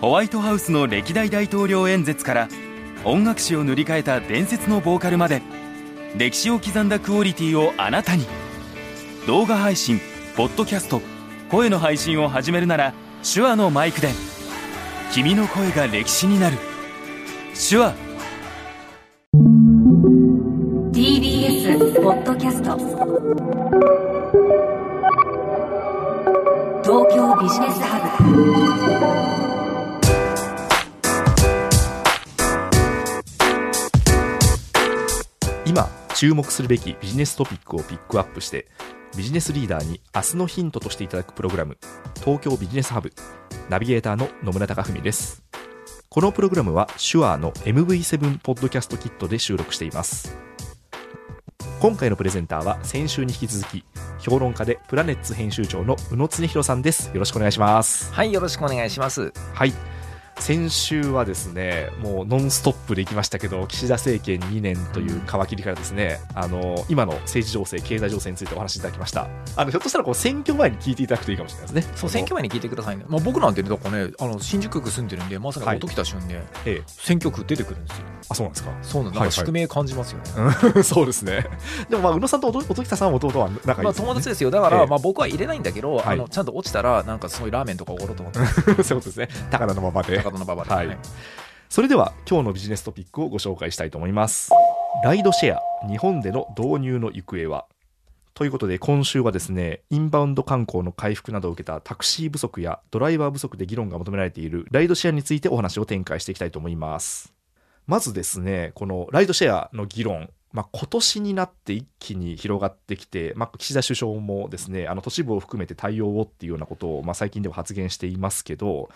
ホワイトハウスの歴代大統領演説から音楽史を塗り替えた伝説のボーカルまで歴史を刻んだクオリティをあなたに。動画配信ポッドキャスト声の配信を始めるなら手話のマイクで君の声が歴史になる。手話。TBS ポッドキャスト。東京ビジネスハブ。今注目するべきビジネストピックをピックアップしてビジネスリーダーに明日のヒントとしていただくプログラム東京ビジネスハブナビゲーターの野村貴文です。このプログラムは手話の MV7 ポッドキャストキットで収録しています。今回のプレゼンターは先週に引き続き評論家でプラネッツ編集長の宇野恒弘さんです。よろしくお願いします。はい、よろしくお願いします。はい先週はですねもうノンストップでいきましたけど岸田政権2年という皮切りからですね、あの今の政治情勢経済情勢についてお話しいただきました。あのひょっとしたらこう選挙前に聞いていただくといいかもしれないですね。そう選挙前に聞いてくださいね。まあ僕なんてね、だからね、あの新宿区住んでるんで、まさにはい。音来た瞬で、ええ。選挙区出てくるんですよ。あそうなんですか。そうなんだ。はいはい。なんか宿命感じますよね。う んそうですね。でもまあ宇野さんと音音喜多さんは弟は仲いいまあ友達ですよ。だから、ええ。まあ僕は入れないんだけど、はい。あのちゃんと落ちたら、なんかすごいラーメンとかおごろうと思って、そういうことですね。高田のままで高田の馬場で。はい。それでは今日のビジネストピックをご紹介したいと思います。ライドシェア日本での導入の行方は？ということで今週はですねインバウンド観光の回復などを受けたタクシー不足やドライバー不足で議論が求められているライドシェアについてお話を展開していきたいと思います。まずですねこのライドシェアの議論まあ、今年になって一気に広がってきて、まあ、岸田首相もですねあの都市部を含めて対応をっていうようなことを、まあ、最近では発言していますけど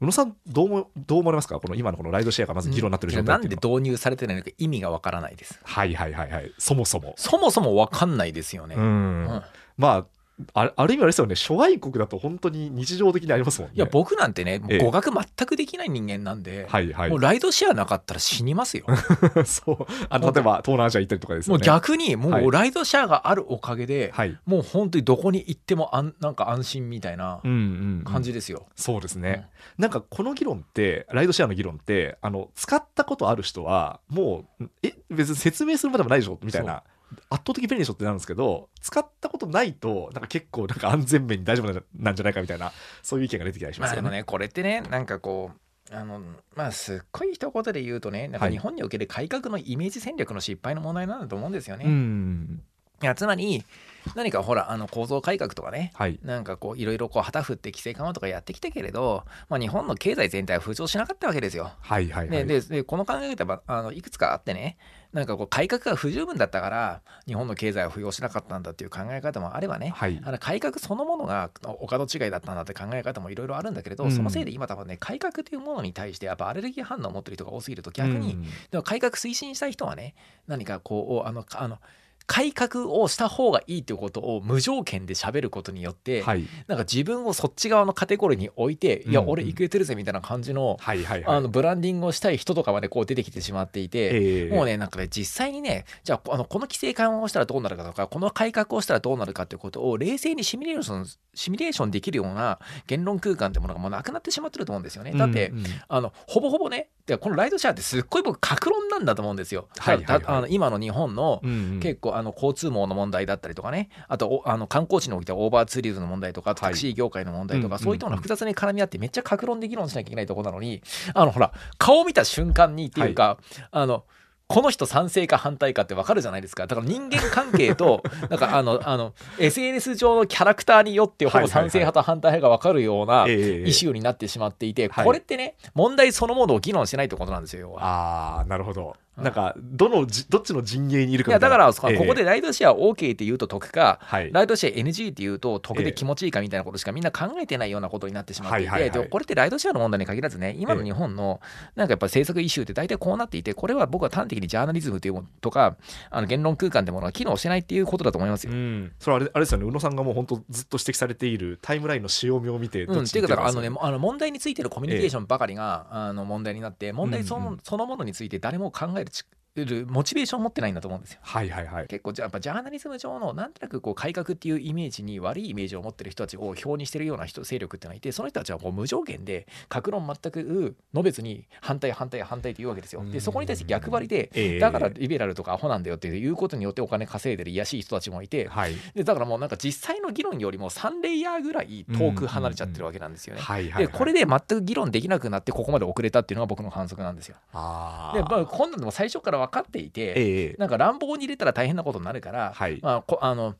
宇野さんどうもどう思われますか？この今のこのライドシェアがまず議論になってる状態っていうのは。で導入されてないのか意味がわからないです。はいはいはいはい。そもそも。そもそもわかんないですよね。うん、うん。まああある意味あれですよね。諸外国だと本当に日常的にありますもんね。いや、僕なんてね、もうええ。語学全くできない人間なんで、はいはい。もうライドシェアなかったら死にますよ。そう。あの例えば東南アジア行ったりとかですもうよね逆に、もはい。うライドシェアがあるおかげで、はい。もう本当にどこに行ってもあんなんか安心みたいなうんうんうん。感じですよ。そうですね、なんかこの議論ってライドシェアの議論ってあの使ったことある人はもうえ別に説明するまでもないでしょみたいな圧倒的便利でしょってなるんですけど使ったことないとなんか結構なんか安全面に大丈夫ななんじゃないかみたいなそういう意見が出てきたりしまよね。ますあでもねこれってねなんかこうあのまあすっごい一言で言うとねなんかはい日本における改革のイメージ戦略の失敗の問題なんだと思うんですよね。うんいやつまり何かほらあの構造改革とかねはいなんかこういろいろこう旗振って規制緩和とかやってきたけれど、まあ、日本の経済全体は浮上しなかったわけですよ。はいはいはい。でででこの考え方はあのいくつかあってねなんかこう改革が不十分だったから日本の経済は浮揚しなかったんだっていう考え方もあればね。はい。あの改革そのものがお門違いだったんだって考え方もいろいろあるんだけれど、うん。そのせいで今多分ね改革というものに対してやっぱアレルギー反応を持ってる人が多すぎると逆に、うん。でも改革推進したい人はね何かこうあのあの改革をした方がいいということを無条件で喋ることによって、はいなんか自分をそっち側のカテゴリーに置いて、いやうんうん俺いけてるぜみたいな感じの,、はいはいはい。あのブランディングをしたい人とかまでこう出てきてしまっていて、ええもうね、なんかね、実際にね、じゃあ、あのこの規制緩和をしたらどうなるかとか、この改革をしたらどうなるかっていうことを冷静にシミュレーション、シミュレーションできるような言論空間ってものがもうなくなってしまってると思うんですよね。だって、うんうんあのほぼほぼね、でこのライドシェアってすっごい僕、格論なんだと思うんですよ。はいはいはいたあの今の日本の、うんうん結構あの交通網の問題だったりとかね。あとおあの観光地においてはオーバーツーリズムの問題とかタクシー業界の問題とか、はいそういったものが複雑に絡み合ってめっちゃ格論で議論しなきゃいけないところなのにあのほら顔を見た瞬間にっていうか、あのこの人賛成か反対かって分かるじゃないですか。だから人間関係と なんかあのあの SNS 上のキャラクターによってほぼ賛成派と反対派が分かるようなええイシューになってしまっていて、はい。これってね問題そのものを議論してないってことなんですよあなるほど。うん。なんかどのじどっちの陣営にいるかいやだから、ええ。ここでライドシェア OK って言うと得か、はい。ライドシェア NG って言うと得で気持ちいいかみたいなことしかみんな考えてないようなことになってしまっていて、これってライドシェアの問題に限らずね今の日本のなんかやっぱ政策イシューって大体こうなっていてこれは僕は端的にジャーナリズムというとかあの言論空間ってものが機能してないっていうことだと思いますよ。うん、それはあれあれですよね。宇野さんがもう本当ずっと指摘されているタイムラインの潮目を見てうん、どっちにっていうかあの、ね、あの問題についてるコミュニケーションばかりが、あの問題になって問題その,、うん。うんそのものについて誰も考えるちるモチベーションを持ってないんだと思うんですよ。はいはいはい結構じゃあやっぱジャーナリズム上のなんとなくこう改革っていうイメージに悪いイメージを持ってる人たちを表にしてるような人勢力ってのがいてその人たちはもう無条件で各論全く述べずに反対反対反対って言うわけですよ。でそこに対して逆張りでええだからリベラルとかアホなんだよっていうことによってお金稼いでる癒やしい人たちもいてはいでだからもうなんか実際の議論よりも3レイヤーぐらい遠く離れちゃってるわけなんですよね。はいはいでこれで全く議論できなくなってここまで遅れたっていうのが僕の反則なんですよ。あで、まあ、こんなのも最初から分かっていて、ええなんか乱暴に入れたら大変なことになるから、はい。まあ、こあの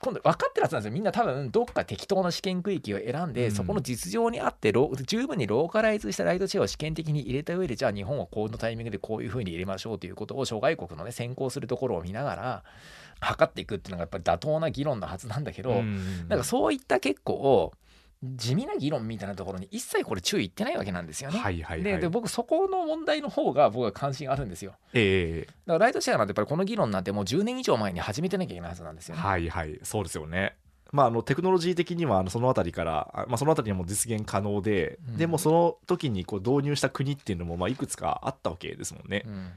今度分かってるはずなんですよ。みんな多分どっか適当な試験区域を選んで、うん。そこの実情にあってロ十分にローカライズしたライドシェアを試験的に入れた上でじゃあ日本はこのタイミングでこういうふうに入れましょうということを諸外国のね先行するところを見ながら測っていくっていうのがやっぱり妥当な議論のはずなんだけど、うん。なんかそういった結構地味な議論みたいなところに一切これ注意いってないわけなんですよね。はいはいはいでで僕そこの問題の方が僕は関心あるんですよ。ええだからライドシェアなんてやっぱりこの議論なんてもう10年以上前に始めてなきゃいけないはずなんですよね。はいはいそうですよねまあ、あのテクノロジー的にはあのそのあたりから、あまあ、そのあたりもう実現可能で、うんでもその時にこう導入した国っていうのもまあいくつかあったわけですもんね。うん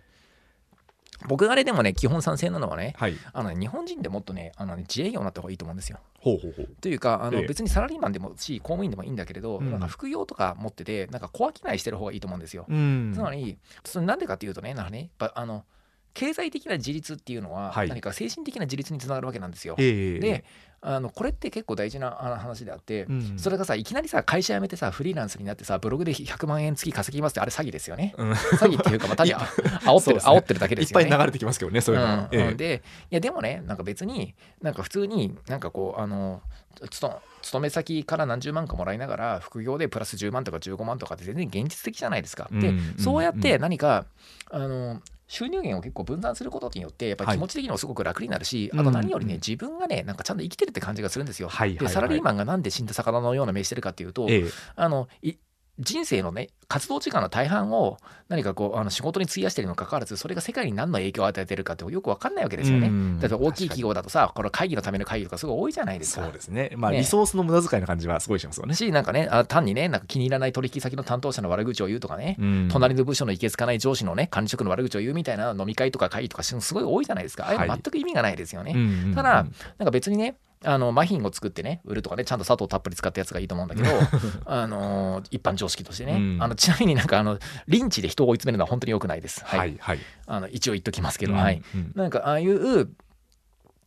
僕があれでもね基本賛成なのはねはい、あのね日本人でもっとねあのね自営業になった方がいいと思うんですよ。ほうほうほう。というかあの、ええ別にサラリーマンでもし公務員でもいいんだけれど、うんなんか副業とか持っててなんか小商いしてる方がいいと思うんですよ。うんつまりそれなんでかっていうとねなんかねやっぱあの経済的な自立っていうのは、はい何か精神的な自立につながるわけなんですよ。ええであのこれって結構大事な話であって、うんそれがさいきなりさ会社辞めてさフリーランスになってさブログで100万円月稼ぎますってあれ詐欺ですよね。うん詐欺っていうかまあ単にあ 煽ってる、ね煽ってるだけですよね。いっぱい流れてきますけどねそういうのは。うんええうんでいやでもねなんか別になんか普通になんかこうあの勤め先から何十万かもらいながら副業でプラス10万とか15万とかって全然現実的じゃないですか。で、うんそうやっうんて何か、あの収入源を結構分散することによってやっぱりはい。気持ち的にもすごく楽になるし、うん。あと何よりねうん自分がねなんかちゃんと生きてるって感じがするんですよ。はいはいはい。でサラリーマンがなんで死んだ魚のような目してるかっていうと、ええ。あのい人生のね活動時間の大半を何かこうあの仕事に費やしているにもかかわらずそれが世界に何の影響を与えているかってよく分かんないわけですよね。うんだって大きい企業だとさこれ会議のための会議とかすごい多いじゃないですか。そうですね。まあ、ねリソースの無駄遣いな感じはすごいしますよね。しなんかねあ単にねなんか気に入らない取引先の担当者の悪口を言うとかね、うん隣の部署のいけつかない上司のね管理職の悪口を言うみたいな飲み会とか会議とかすごい多いじゃないですかああいうのはい全く意味がないですよね。うんうんうんただなんか別にねあのマフィンを作ってね売るとかねちゃんと砂糖たっぷり使ったやつがいいと思うんだけど あの一般常識としてね、うんあのちなみになんかあのリンチで人を追い詰めるのは本当に良くないです。はいはいはい。あの一応言っときますけど、うんはい。うんなんかああいう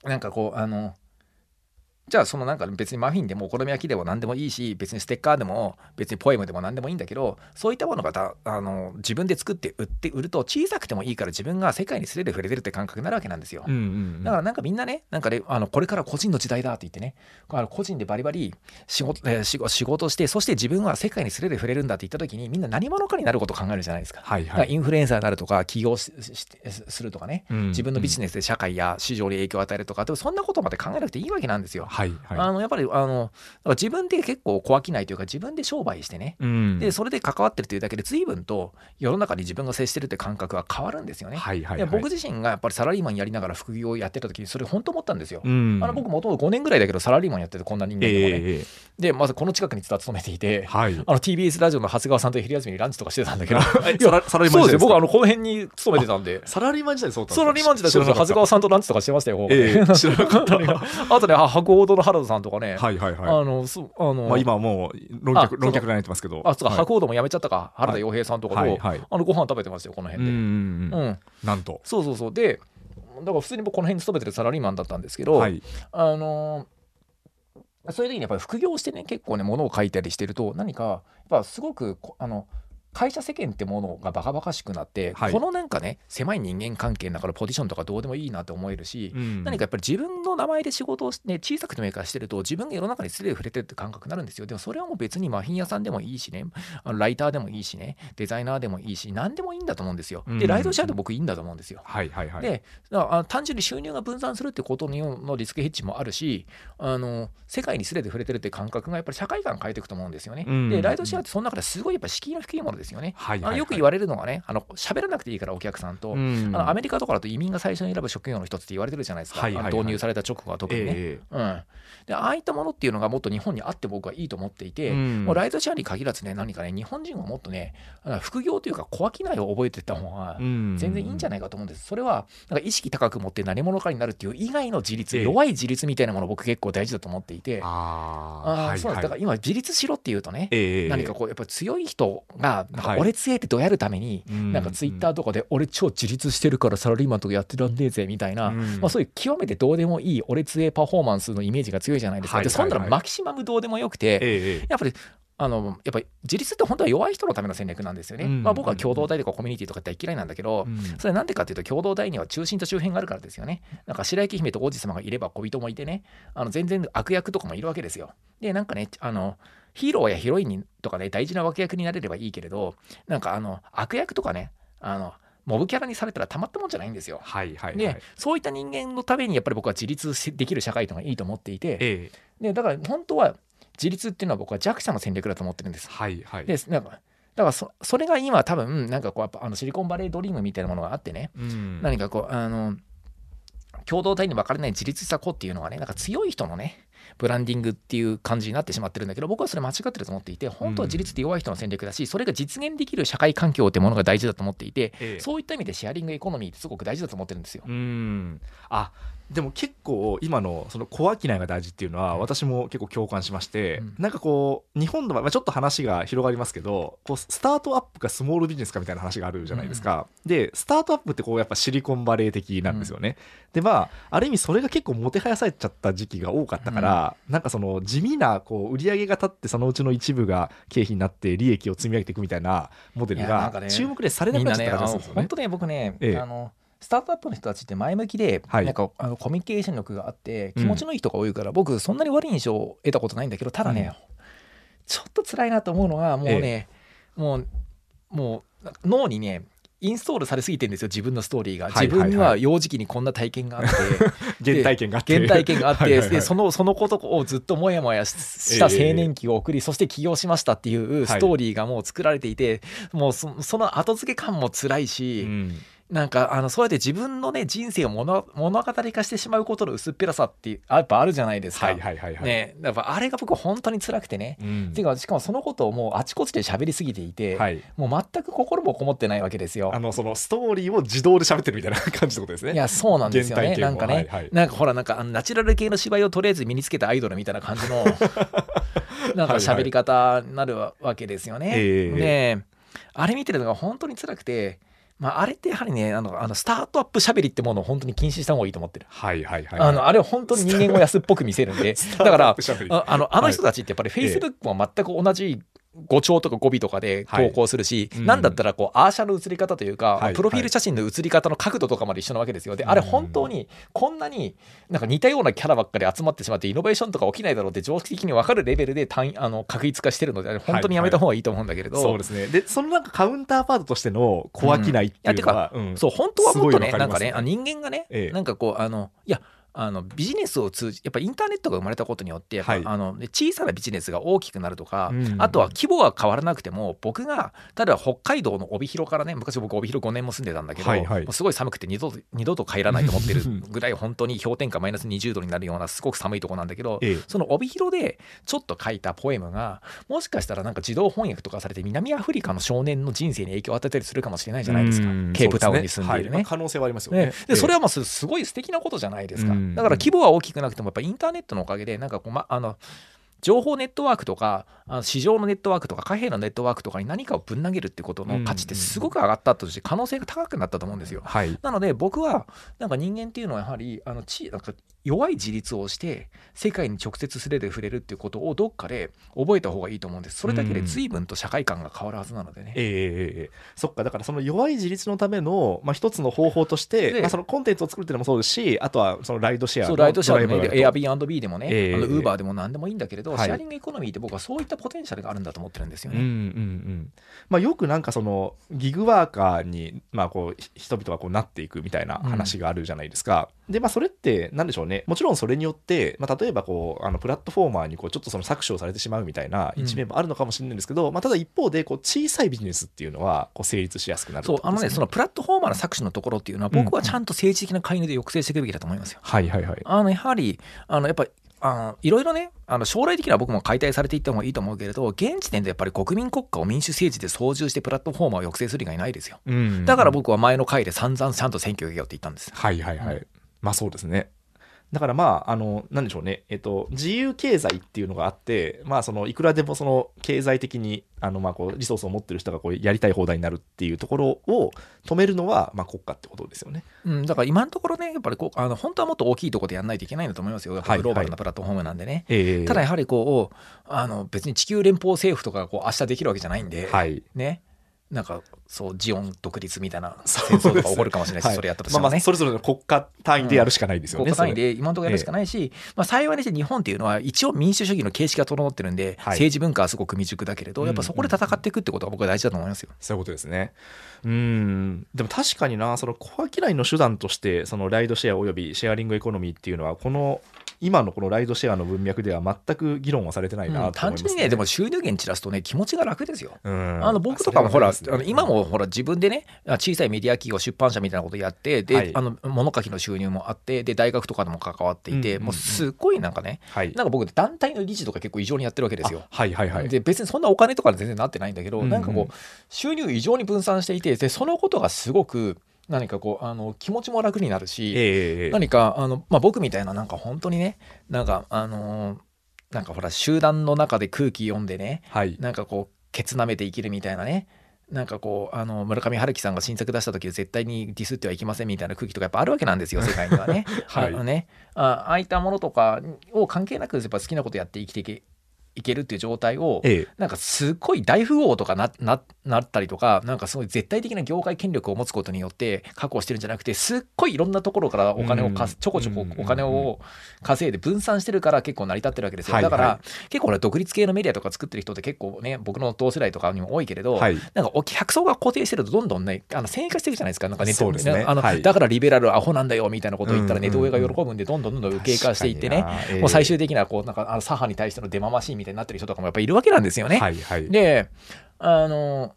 なんかこうあのじゃあそのなんか別にマフィンでもお好み焼きでも何でもいいし別にステッカーでも別にポエムでも何でもいいんだけどそういったものがたあの自分で作って売って売ると小さくてもいいから自分が世界に素手で触れてるって感覚になるわけなんですよ。うんうんだからなんかみんなね、なんかね、あのこれから個人の時代だって言ってね、あの個人でバリバリ仕事,、えー仕事仕事して、そして自分は世界に素手で触れるんだって言った時に、みんな何者かになることを考えるじゃないですか。はいはい。だからインフルエンサーになるとか、起業ししするとかね、うん自分のビジネスで社会や市場に影響を与えるとか、そんなことまで考えなくていいわけなんですよ。はいはい。あのやっぱりあの自分で結構小商いというか、自分で商売してね、うんでそれで関わってるというだけで、随分と世の中に自分が接してるって感覚は変わるんですよね。はいはいはい。で僕自身がやっぱりサラリーマンやりながら副業をやってた時にそれ本当思ったんですよ。うんあの僕もともと5年ぐらいだけどサラリーマンやっててこんな人間でもね、ええでまずこの近くに勤めていて、はい。あの TBS ラジオの長谷川さんと昼休みにランチとかしてたんだけどえサラサラリーマンそうですよ僕はあのこの辺に勤めてたんでサラリーマン時代そうだったサラリーマン時代長谷川さんとランチとかしてましたよ、ええ知らなかった。あとねあ博報堂の原田さんとかね、はいはいはい。あのそうあの、まあ今はもう論あ客論客になってますけど。あそうか、はい博報堂も辞めちゃったか原田洋平さんとかと、はいはい。あのご飯食べてましたよこの辺で、うんうんなんと。そうそうそうでだから普通に僕この辺に勤めてるサラリーマンだったんですけど、はい。あのーそういう時にやっぱり副業してね結構ねものを書いたりしてると何かやっぱすごくこあの会社世間ってものがバカバカしくなって、はい。このなんかね狭い人間関係の中のポジションとかどうでもいいなって思えるし、何かかやっぱり自分の名前で仕事をしね小さくてもいいからしてると自分が世の中に失礼触れてるって感覚になるんですよ。でもそれはもう別にマフィン屋さんでもいいしね。あのライターでもいいしね。デザイナーでもいいし何でもいいんだと思うんですよ。うん。でライドシェアで僕いいんだと思うんですよ。はいはいはい。であ単純に収入が分散するってことにのリスクヘッジもあるしあの世界にすれて触れてるって感覚がやっぱり社会観変えていくと思うんですよね。うん。でライドシェアってその中ですごいやっぱ敷居の低いものですよね。はいはいはい。よく言われるのがねあの喋らなくていいからお客さんと、うん。あのアメリカとかだと移民が最初に選ぶ職業の一つって言われてるじゃないですか、はいはいはい。導入された直後は特にね、えうん、でああいったものっていうのがもっと日本にあって僕はいいと思っていて、うん。もうライドシェアに限らずね何かね日本人はもっとねあ副業というか小商いを覚えていった方がえ全然いいんじゃないかと思うんです。それはなんか意識高く持って何者かになるっていう以外の自立、ええ。弱い自立みたいなもの僕結構大事だと思っていて、ああそう。だから今自立しろっていうとね、ええ。何かこうやっぱ強い人がはい。か俺強えってどやるために、うん。なんかツイッターとかで俺超自立してるからサラリーマンとかやってらんねえぜみたいな、うん。まあ、そういう極めてどうでもいい俺強えパフォーマンスのイメージが強いじゃないですか。はいでそんなのマキシマムどうでもよくて、やっぱりあのやっぱり自立って本当は弱い人のための戦略なんですよね。うん。まあ、僕は共同体とかコミュニティとか大嫌いなんだけど、うん。それなんでかっていうと共同体には中心と周辺があるからですよね。なんか白雪姫と王子様がいれば小人もいてね。あの全然悪役とかもいるわけですよ。でなんかねあのヒーローやヒロインにとかね大事な脇役になれればいいけれどなんかあの悪役とかねあのモブキャラにされたらたまったもんじゃないんですよ。はいはいはい。でそういった人間のためにやっぱり僕は自立しできる社会というのがいいと思っていてええ。でだから本当は自立っていうのは僕は弱者の戦略だと思ってるんです。はいはい。でなんかだからそそれが今多分なんかこうやっぱあのシリコンバレードリームみたいなものがあってねうん。何かこうあの共同体に分かれない自立した子っていうのはねなんか強い人のねブランディングっていう感じになってしまってるんだけど僕はそれ間違ってると思っていて本当は自立って弱い人の戦略だしそれが実現できる社会環境ってものが大事だと思っていてええ。そういった意味でシェアリングエコノミーってすごく大事だと思ってるんですよ。うん。あでも結構今のその小商いが大事っていうのは私も結構共感しまして、うん。なんかこう日本の場合、まあ、ちょっと話が広がりますけどこうスタートアップかスモールビジネスかみたいな話があるじゃないですか、でスタートアップってこうやっぱシリコンバレー的なんですよね、でまあある意味それが結構もてはやされちゃった時期が多かったから、なんかその地味なこう売り上げが立ってそのうちの一部が経費になって利益を積み上げていくみたいなモデルが注目でされなくなっちゃった感ですよね本。当ね、僕ね、ええ。あのスタートアップの人たちって前向きで、はいなんかあのコミュニケーション力があってうん気持ちのいい人が多いから、僕そんなに悪い印象を得たことないんだけどただね、ちょっと辛いなと思うのがもうね、もうもう脳にねインストールされすぎてるんですよ自分のストーリーが、はいはいはい。自分には幼児期にこんな体験があって。原体験があって。原体験があってはいそのそのことをずっともやもやしした青年期を送り、そして起業しましたっていうストーリーがもう作られていて、もうそその後付け感も辛いし、うんなんかあのそうやって自分のね人生を物物語化してしまうことの薄っぺらさってやっぱあるじゃないですか。はいはいはいはい。ね、やっぱあれが僕本当に辛くてね。うんていうかしかもそのことをもうあちこちで喋りすぎていて、はい。もう全く心もこもってないわけですよあ。のそのストーリーを自動で喋ってるみたいな感じってことですね。いやそうなんですよねなんかね、はいはいなんかほらなんかナチュラル系の芝居をとりあえず身につけたアイドルみたいな感じの なんか喋り方になるわけですよね。ええであれ見てるのが本当に辛くて、まあ、あれってやはりねあのあのスタートアップ喋りってものを本当に禁止した方がいいと思ってる。はいはいはい。あのあれは本当に人間を安っぽく見せるんで だからあのあの人たちってやっぱりフェイスブックも全く同じ語調とか語尾とかで投稿するし、はいうん。なんだったらこうアーシャの写り方というか、はい。プロフィール写真の写り方の角度とかまで一緒なわけですよ。であれ本当にこんなになんか似たようなキャラばっかり集まってしまってイノベーションとか起きないだろうって常識的に分かるレベルで単位あの確率化してるので本当にやめた方がいいと思うんだけれど、そうですね。で、そのなんかカウンターパートとしての小商いっていうのは、うん。そう本当はもっとねすごいわかりますなんかねあ人間がね、ええ。なんかこうあのいやあのビジネスを通じやっぱインターネットが生まれたことによってやっぱ、はい。あのね小さなビジネスが大きくなるとか、うん。あとは規模は変わらなくても僕が例えば北海道の帯広からね昔僕帯広5年も住んでたんだけど、はいはい。すごい寒くて二度と二度と帰らないと思ってるぐらい本当に氷点下マイナス20度になるようなすごく寒いとこなんだけど、ええ。その帯広でちょっと書いたポエムがもしかしたらなんか自動翻訳とかされて南アフリカの少年の人生に影響を与えたりするかもしれないじゃないですか。うん。ケープタウンに住んでいるね。そうすはい。まあ。可能性はありますよねね。でそれははまあすすごい素敵なことじゃないですか、うんだから規模は大きくなくてもやっぱインターネットのおかげでなんかこう、ま、あの情報ネットワークとかあの市場のネットワークとか貨幣のネットワークとかに何かをぶん投げるってことの価値ってすごく上がったとして可能性が高くなったと思うんですよ。はい。なので僕はなんか人間っていうのはやはりあのちなんか弱い自立をして世界に直接素手で触れるっていうことをどっかで覚えた方がいいと思うんです。それだけで随分と社会観が変わるはずなのでね。ええええええ。そっかだからその弱い自立のための、まあ、一つの方法として、でまあ、そのコンテンツを作るっていうのもそうですしあとはそのライドシェアのそうライドシェアでもね、Airbnb でもね、ええあの Uber でも何でもいいんだけれど、はい。シェアリングエコノミーって僕はそういったポテンシャルがあるんだと思ってるんですようんうんうね。ん。まあ、よくなんかそのギグワーカーに、まあ、こうひ人々がこうなっていくみたいな話があるじゃないですか。でまあそれってなんでしょうねもちろんそれによって、まあ、例えばこうあのプラットフォーマーにこうちょっとその搾取をされてしまうみたいな一面もあるのかもしれないんですけど、まあ、ただ一方でこう小さいビジネスっていうのはこう成立しやすくなるそうあのねそののプラットフォーマーの搾取のところっていうのは僕はちゃんと政治的な介入で抑制していくべきだと思いますよ。はいはいはい。あのやはりあのやっぱりあのいろいろねあの将来的には僕も解体されていった方がいいと思うけれど現時点でやっぱり国民国家を民主政治で操縦してプラットフォーマーを抑制する以外ないですよ。うん。だから僕は前の回で散々ちゃんと選挙をやよって言ったんです。はいはいはい、うまあそうですねだからまああのなんでしょうね。えっと自由経済っていうのがあってまあそのいくらでもその経済的にあのまあこうリソースを持ってる人がこうやりたい放題になるっていうところを止めるのはまあ国家ってことですよね。うん、だから今のところねやっぱりこうあの本当はもっと大きいところでやらないといけないんだと思いますよ。グローバルなプラットフォームなんでね、ええ。ただやはりこうあの別に地球連邦政府とかがこう明日できるわけじゃないんで、はい。ねなんかそうジオン独立みたいな戦争とか起こるかもしれないし、はい。それやったとしてもね、まあまあそれぞれの国家単位でやるしかないですよね、国家単位で今のところやるしかないし、まあ、幸いにして日本っていうのは一応民主主義の形式が整ってるんで、はい。政治文化はすごく未熟だけれどやっぱそこで戦っていくってことが僕は大事だと思いますよ。そういうことですね。うん。でも確かにな、そのコア嫌いの手段として、そのライドシェアおよびシェアリングエコノミーっていうのは、この今のこのライドシェアの文脈では全く議論はされてないなと思います、単純にねでも収入源散らすとね気持ちが楽ですよ。うん、あの僕とかもほら、それはあの今もほら自分でねあ小さいメディア企業出版社みたいなことやってで、はい。あの物書きの収入もあってで大学とかでも関わっていて、うんうんうん。もうすっごいなんかねはい、なんか僕団体の理事とか結構異常にやってるわけですよ。あはいはいはい。で別にそんなお金とか全然なってないんだけど、うんうん。なんかこう収入異常に分散していてでそのことがすごく何かこうあの気持ちも楽になるし、ええ何かあの、まあ、僕みたいななんか本当にねなんかあのーなんかほら集団の中で空気読んでねはい。なんかこうケツ舐めて生きるみたいなねなんかこうあの村上春樹さんが新作出した時は絶対にディスってはいけませんみたいな空気とかやっぱあるわけなんですよ 世界にはね。はいあのねあああいったものとかを関係なくやっぱ好きなことやって生きていけいけるっていう状態をええ。なんかすっごい大富豪とかなななったりとかなんかすごい絶対的な業界権力を持つことによって確保してるんじゃなくてすっごいいろんなところからお金をかすうん。ちょこちょこうんお金を稼いで分散してるから結構成り立ってるわけですよ、はいだから、は結構俺独立系のメディアとか作ってる人って結構ね僕の同世代とかにも多いけれど、はい。なんかお客層が固定してるとどんどんねあの先鋭化していくじゃないですかなんかネットそうですね。あのはい。だからリベラルアホなんだよみたいなことを言ったらネトウェが喜ぶんでどんどんどんどん右傾化していってねもう最終的にはこうなんかあの左派に対してのデママシーンみたいになってる人とかもやっぱいるわけなんですよね。はいはい。であの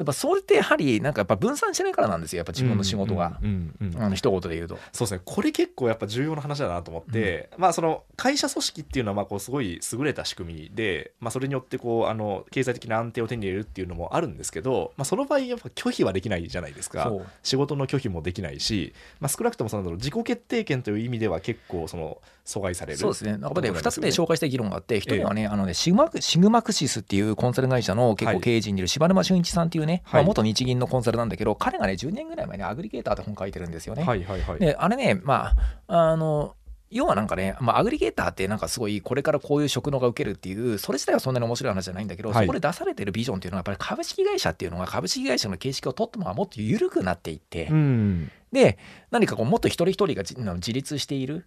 やっぱそれってやはりなんかやっぱ分散してないからなんですよやっぱ自分の仕事が。うんうんうんうんあの一言で言うと。そうですねこれ結構やっぱ重要な話だなと思って、まあその会社組織っていうのはまあこうすごい優れた仕組みで、まあ、それによってこうあの経済的な安定を手に入れるっていうのもあるんですけど、まあ、その場合やっぱ拒否はできないじゃないですか仕事の拒否もできないし、まあ、少なくともその自己決定権という意味では結構その阻害される。そうですね。なんかね、ところ2つでよ紹介したい議論があって、一人はね、あのねシグマ、シグマクシスっていうコンサル会社の結構はい。経営陣にいる柴沼俊一さんっていうね、はい。まあ、元日銀のコンサルなんだけど、彼がね、10年ぐらい前にアグリゲーターって本書いてるんですよね。はいはいはい。で、あれね、まあ、あの、要はなんかね、まあ、アグリゲーターってなんかすごいこれからこういう職能が受けるっていうそれ自体はそんなに面白い話じゃないんだけど、はい。そこで出されてるビジョンっていうのはやっぱり株式会社っていうのが株式会社の形式を取ったままもっと緩くなっていって、うん。で何かこうもっと一人一人がじ自立している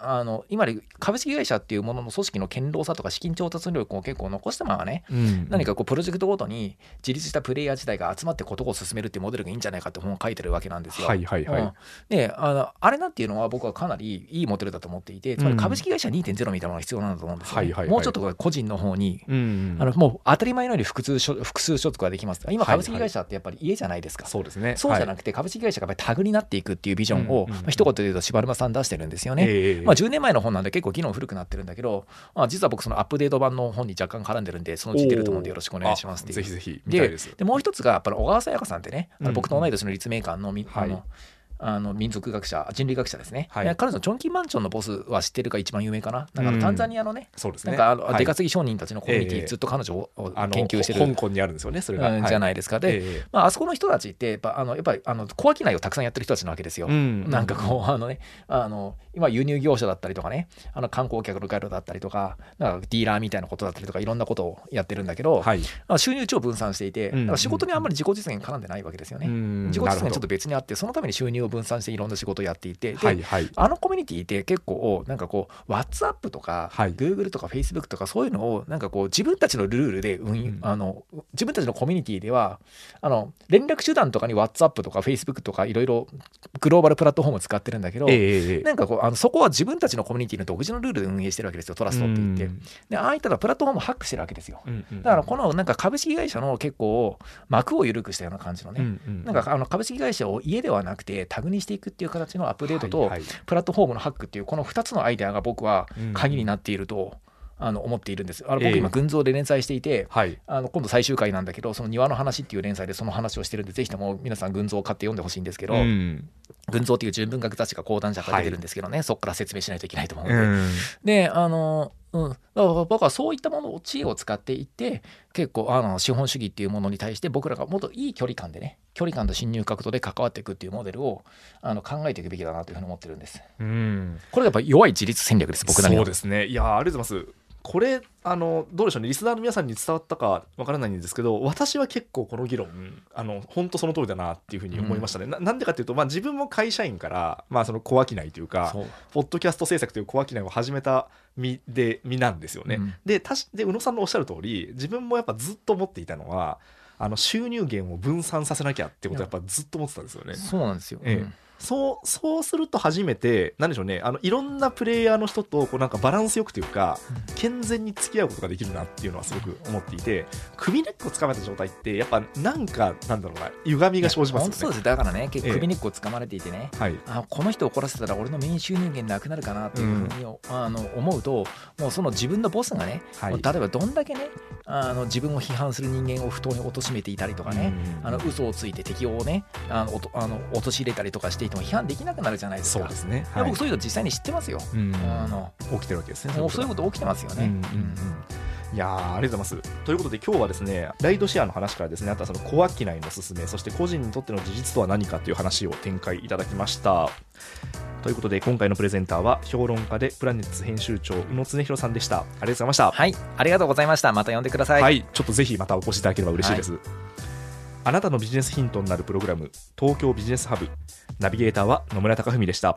あの今まで株式会社っていうものの組織の堅牢さとか資金調達力を結構残したままね、うん。何かこうプロジェクトごとに自立したプレイヤー自体が集まってことを進めるっていうモデルがいいんじゃないかって本を書いてるわけなんですよ。はいはいはい。うん。であのあれなんていうのは僕はかなりいいモデルだと思っていてつまり株式会社2.0みたいなのが必要なんだと思うんですよ、ね。はいはいはい。もうちょっと個人の方にうんあのもう当たり前のように複数所複数所得ができます。今はいはい。株式会社ってやっぱり家じゃないですか、そうですね。そうじゃなくくて株式会社がやっぱりタグになっていくっていうビジョンを、うんうんうんまあ、一言で言うと柴沼さん出してるんですよね。ええまあ、10年前の本なんで結構議論古くなってるんだけど、まあ、実は僕そのアップデート版の本に若干絡んでるんでそのうち出ると思うんでよろしくお願いしますっていう。ぜひぜひでです。でもう一つがやっぱり小川さやかさんってね、あのうん僕と同い年の立命館のあのあの民族学者人類学者ですね、はい。で彼女のチョンキンマンチョンのボスは知ってるか一番有名かな？なんかあのタンザニアのね、そうですね。なんかあの、はい。出稼ぎ商人たちのコミュニティ、ええ。ずっと彼女を研究してる香港にあるんですよねそれが、うんじゃないいですか。で、ええ。まあ、あそこの人たちってやっぱあのやっぱりあの小商いをたくさんやってる人たちなわけですよ。うん。なんかこう あのねあの今輸入業者だったりとかねあの観光客のガイドだったりとかなんかディーラーみたいなことだったりとかいろんなことをやってるんだけど、はい。あ収入超分散していて、仕事にあんまり自己実現絡んでないわけですよね。うん。自己実現ちょっと別にあってそのために収入をを分散していろんな仕事をやっていて、ではいはい。あのコミュニティって結構なんかこう WhatsApp とか、はい。Google とか Facebook とかそういうのをなんかこう自分たちのルールで運、うん。あの自分たちのコミュニティではあの連絡手段とかに WhatsApp とか Facebook とかいろいろグローバルプラットフォームを使ってるんだけど、ええええ。なんかこうあのそこは自分たちのコミュニティの独自のルールで運営してるわけですよトラストって言って、うんでああいったらプラットフォームをハックしてるわけですよ。うんうんだからこのなんか株式会社の結構幕を緩くしたような感じのね、うんうんなんかあの株式会社を家ではなくてタグにしていくっていう形のアップデートと、プラットフォームのハックっていうこの2つのアイデアが僕はうん。鍵になっていると、あの思っているんです。あのええ。僕今群像で連載していて、はい。あの今度最終回なんだけどその庭の話っていう連載でその話をしてるんでぜひとも皆さん群像を買って読んでほしいんですけど、うん。群像っていう純文学雑誌が講談社から出てるんですけどね、そこから説明しないといけないと思うので、うん。であの、うん、だから僕はそういったものを知恵を使っていって結構あの資本主義っていうものに対して僕らがもっといい距離感でね距離感と侵入角度で関わっていくっていうモデルをあの考えていくべきだなというふうに思ってるんです。うん。これがやっぱ弱い自立戦略です僕なりの。そうですね。いやーありがとうございますこれあのどうでしょうね。リスナーの皆さんに伝わったかわからないんですけど私は結構この議論あの本当その通りだなっていうふうに思いましたね、ななんでかっていうと、まあ、自分も会社員から、まあ、その小商いというかポッドキャスト制作という小商いを始めた身で身なんですよね。うん。でたしで宇野さんのおっしゃる通り自分もやっぱずっと思っていたのはあの収入源を分散させなきゃってことをやっぱずっと思ってたんですよね。そうなんですよ、ええ。うんそうそうすると初めてなんでしょうねあのいろんなプレイヤーの人とこうなんかバランスよくというか健全に付き合うことができるなっていうのはすごく思っていて首根っこつかまれた状態ってやっぱなんかなんだろうな歪みが生じますよね。本当そうですだからね結ええ。構首根っこをつかまれていてね、はい。あこの人を怒らせたら俺のメイン収入源なくなるかなっていうふうに、あの思うともうその自分のボスがね、はい。例えばどんだけねあの自分を批判する人間を不当に貶めていたりとかね、うん。あの嘘をついて敵をねあのおとあの陥れたりとかしていても批判できなくなるじゃないですか。そうですね。いや僕そういうの実際に知ってますよ。うんあの起きてるわけですね。そういうこと起きてますよね。うんうんうんいやーありがとうございます。ということで今日はですねライドシェアの話からですねあとはその小商いの勧めそして個人にとっての事実とは何かという話を展開いただきました。ということで今回のプレゼンターは評論家でプラネッツ編集長宇野恒弘さんでした。ありがとうございました。はい、ありがとうございました。また呼んでください。はい、ちょっとぜひまたお越しいただければ嬉しいです。あなたのビジネスヒントになるプログラム東京ビジネスハブナビゲーターは野村貴文でした。